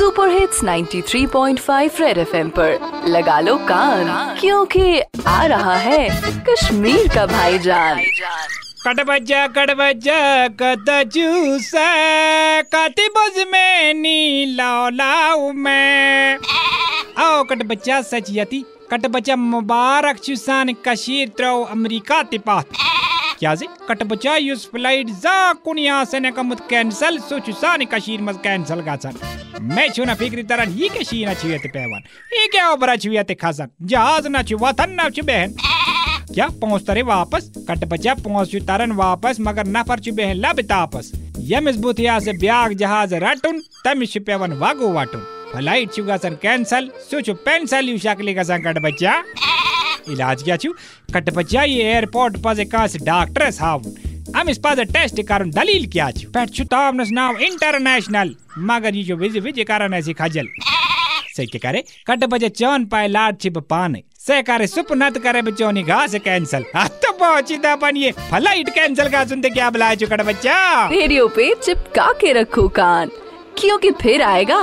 Super hits 93.5 red FM पर। लगा लो कान, क्योंकि आ रहा है कश्मीर का भाईजान। कटबजा कटबजा कत जूस काती बज में नी लाओ मैं। आओ यति कट बच्चा मुबारक चुसान कशीर त्रो अमेरिका तिपात फ़्लाइट जा कुनिया से ने कमुत कैंसल सो चुसान कशीर मज कैंसल गासन मैं छु ना फिक्री तरन ये कशीर ना छुयते पेवन ये क्या बरा छुयते खासन जहाज़ ना छु वतन ना छु बहन क्या पहुँच तरे वापस कट बचा पहुँच तरन वापस मगर नफर छु बहन लब तापस यमिस बुथिया से ब्याग जहाज़ रटुन तमिस छु पेवन वागो वाटुन फ़्लाइट छु गसन कैंसल सु छु पेंसल यु शकली गसन कट बच्चा इलाज बच्चा ये एयरपोर्ट पजे कास डॉक्टर हावन अमिस पजे टेस्ट करन दलील क्या छु। पेट छु तामनस नाव इंटरनेशनल मगर ये जो विज विज करन ऐसी खजल। से के करे कट बजे चौन पाए लाड छिप पाने। से करे सुप नत करे बचोनी घास कैंसल हाँ तो पहुँची दा बनिए फ़्लाइट कैंसल का सुनते क्या बुलाए छु बच्चा रेडियो पे चिपका के रखो कान। क्योंकि फिर आएगा।